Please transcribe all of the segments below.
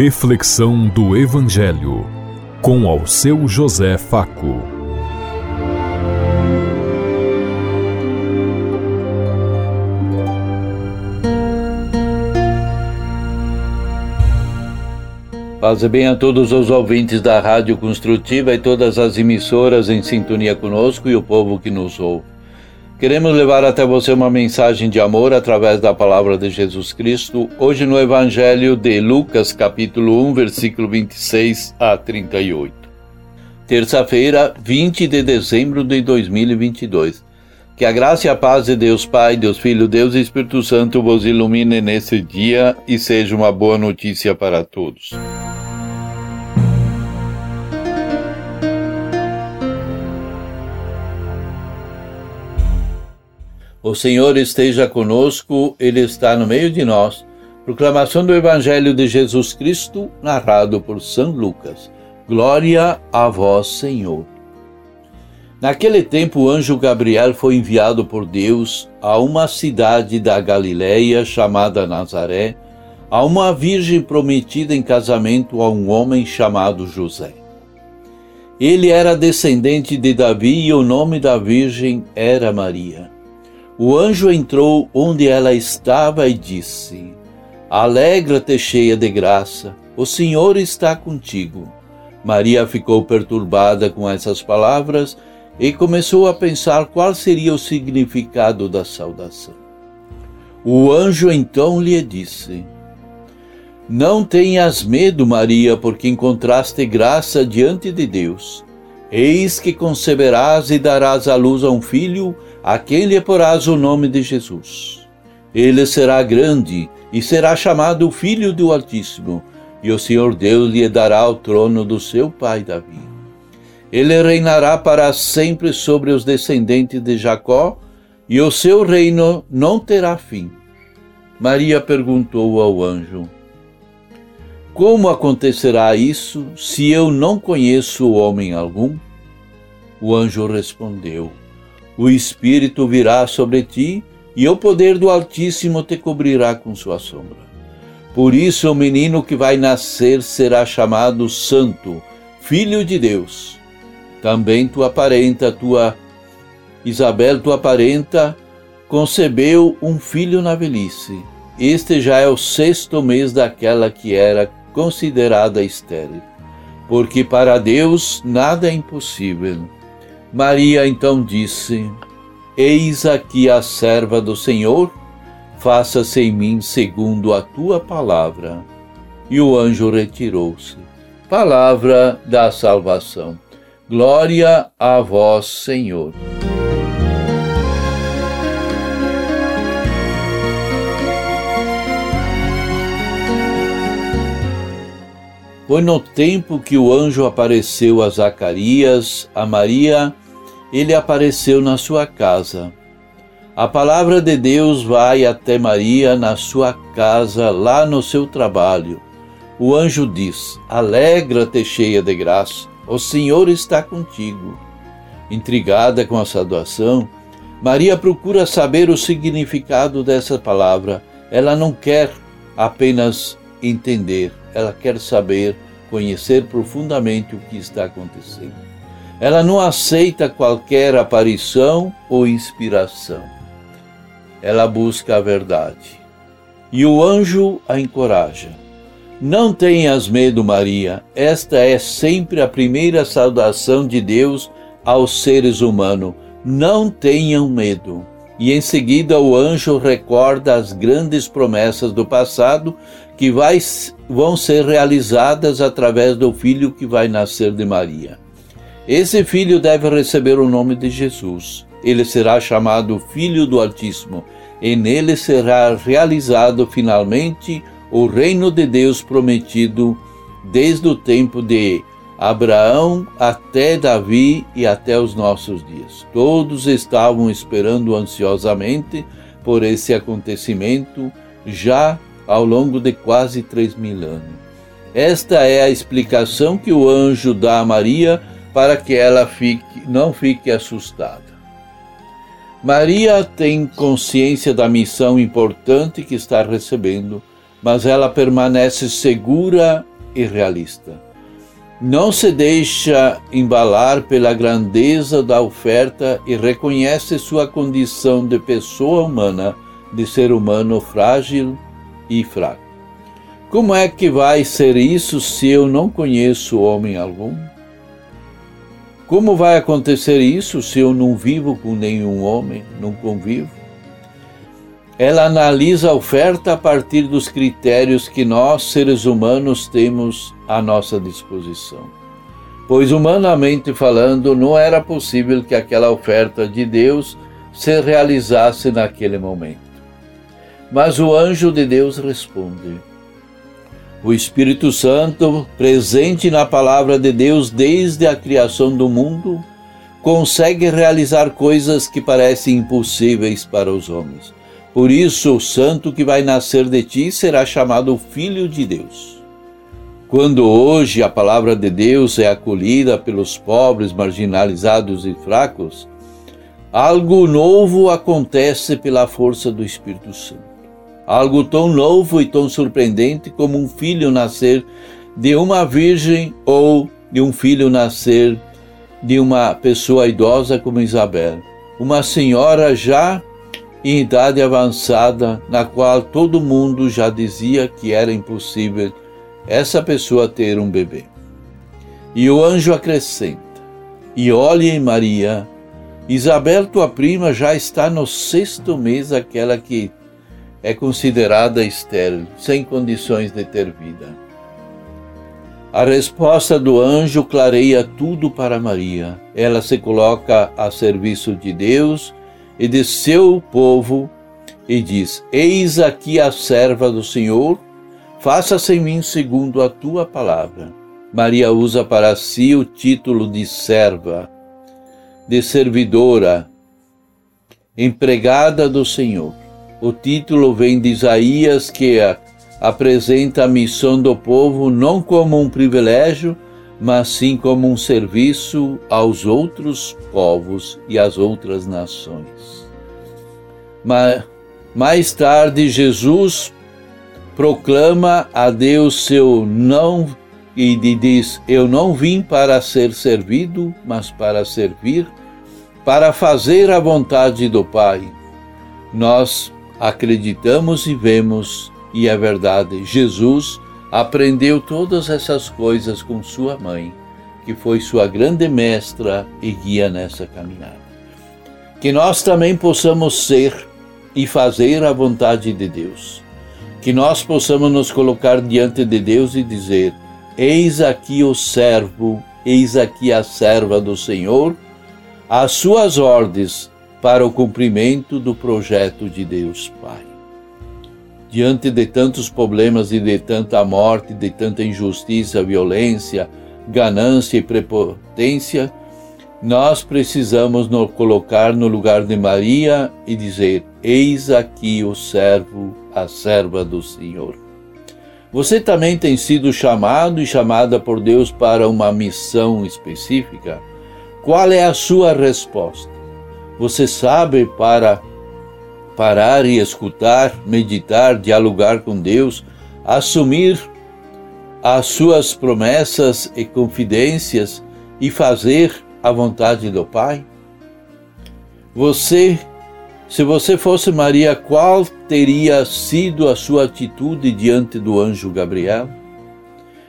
Reflexão do Evangelho com ao seu José Faco. Paz e bem a todos os ouvintes da Rádio Construtiva e todas as emissoras em sintonia conosco e o povo que nos ouve. Queremos levar até você uma mensagem de amor através da palavra de Jesus Cristo, hoje no Evangelho de Lucas, capítulo 1, versículo 26 a 38. Terça-feira, 20 de dezembro de 2022. Que a graça e a paz de Deus Pai, Deus Filho, Deus e Espírito Santo vos ilumine nesse dia e seja uma boa notícia para todos. O Senhor esteja conosco, Ele está no meio de nós. Proclamação do Evangelho de Jesus Cristo, narrado por São Lucas. Glória a vós, Senhor. Naquele tempo, o anjo Gabriel foi enviado por Deus a uma cidade da Galiléia chamada Nazaré, a uma virgem prometida em casamento a um homem chamado José. Ele era descendente de Davi e o nome da virgem era Maria. O anjo entrou onde ela estava e disse: Alegra-te, cheia de graça, o Senhor está contigo. Maria ficou perturbada com essas palavras e começou a pensar qual seria o significado da saudação. O anjo então lhe disse: Não tenhas medo, Maria, porque encontraste graça diante de Deus. Eis que conceberás e darás à luz a um filho a quem lhe porás o nome de Jesus. Ele será grande e será chamado Filho do Altíssimo, e o Senhor Deus lhe dará o trono do seu pai Davi. Ele reinará para sempre sobre os descendentes de Jacó, e o seu reino não terá fim. Maria perguntou ao anjo: Como acontecerá isso se eu não conheço homem algum? O anjo respondeu: o Espírito virá sobre ti e o poder do Altíssimo te cobrirá com sua sombra. Por isso o menino que vai nascer será chamado Santo, Filho de Deus. Também tua parenta, tua Isabel, tua parenta, concebeu um filho na velhice. Este já é o sexto mês daquela que era considerada estéril, porque para Deus nada é impossível. Maria então disse: Eis aqui a serva do Senhor, faça-se em mim segundo a tua palavra. E o anjo retirou-se. Palavra da salvação. Glória a vós, Senhor. Foi no tempo que o anjo apareceu a Zacarias, a Maria, ele apareceu na sua casa. A palavra de Deus vai até Maria na sua casa, lá no seu trabalho. O anjo diz: Alegra-te, cheia de graça, o Senhor está contigo. Intrigada com a saudação, Maria procura saber o significado dessa palavra. Ela não quer apenas entender, ela quer saber, conhecer profundamente o que está acontecendo. Ela não aceita qualquer aparição ou inspiração. Ela busca a verdade. E o anjo a encoraja. Não tenhas medo, Maria. Esta é sempre a primeira saudação de Deus aos seres humanos. Não tenham medo. E em seguida o anjo recorda as grandes promessas do passado que vai, vão ser realizadas através do filho que vai nascer de Maria. Esse filho deve receber o nome de Jesus. Ele será chamado Filho do Altíssimo, e nele será realizado finalmente o reino de Deus prometido desde o tempo de Abraão até Davi e até os nossos dias. Todos estavam esperando ansiosamente por esse acontecimento já ao longo de quase três mil anos. Esta é a explicação que o anjo dá a Maria para que ela fique, não fique assustada. Maria tem consciência da missão importante que está recebendo, mas ela permanece segura e realista. Não se deixa embalar pela grandeza da oferta e reconhece sua condição de pessoa humana, de ser humano frágil e fraco. Como é que vai ser isso se eu não conheço homem algum? Como vai acontecer isso se eu não vivo com nenhum homem, não convivo? Ela analisa a oferta a partir dos critérios que nós, seres humanos, temos à nossa disposição. Pois, humanamente falando, não era possível que aquela oferta de Deus se realizasse naquele momento. Mas o anjo de Deus responde: o Espírito Santo, presente na palavra de Deus desde a criação do mundo, consegue realizar coisas que parecem impossíveis para os homens. Por isso, o santo que vai nascer de ti será chamado Filho de Deus. Quando hoje a palavra de Deus é acolhida pelos pobres, marginalizados e fracos, algo novo acontece pela força do Espírito Santo algo tão novo e tão surpreendente como um filho nascer de uma virgem ou de um filho nascer de uma pessoa idosa como Isabel, uma senhora já em idade avançada, na qual todo mundo já dizia que era impossível essa pessoa ter um bebê. E o anjo acrescenta: E olhe, Maria, Isabel, tua prima, já está no sexto mês, aquela que é considerada estéril, sem condições de ter vida. A resposta do anjo clareia tudo para Maria. Ela se coloca a serviço de Deus e de seu povo e diz: Eis aqui a serva do Senhor, faça-se em mim segundo a tua palavra. Maria usa para si o título de serva, de servidora, empregada do Senhor. O título vem de Isaías, que apresenta a missão do povo não como um privilégio, mas sim como um serviço aos outros povos e às outras nações. Mas, mais tarde, Jesus proclama a Deus seu não e diz: Eu não vim para ser servido, mas para servir, para fazer a vontade do Pai. Nós acreditamos e vemos, e é verdade, Jesus aprendeu todas essas coisas com sua mãe, que foi sua grande mestra e guia nessa caminhada. Que nós também possamos ser e fazer a vontade de Deus. Que nós possamos nos colocar diante de Deus e dizer: Eis aqui o servo, eis aqui a serva do Senhor, às suas ordens para o cumprimento do projeto de Deus Pai. Diante de tantos problemas e de tanta morte, de tanta injustiça, violência, ganância e prepotência, nós precisamos nos colocar no lugar de Maria e dizer: Eis aqui o servo, a serva do Senhor. Você também tem sido chamado e chamada por Deus para uma missão específica? Qual é a sua resposta? Você sabe para parar e escutar, meditar, dialogar com Deus, assumir as suas promessas e confidências e fazer a vontade do Pai? Você, se você fosse Maria, qual teria sido a sua atitude diante do anjo Gabriel?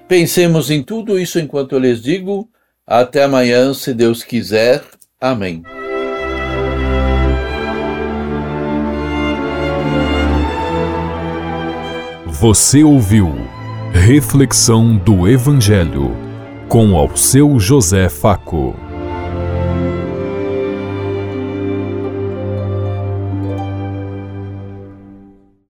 Pensemos em tudo isso enquanto eu lhes digo. Até amanhã, se Deus quiser. Amém. Você ouviu Reflexão do Evangelho com ao seu José Faco.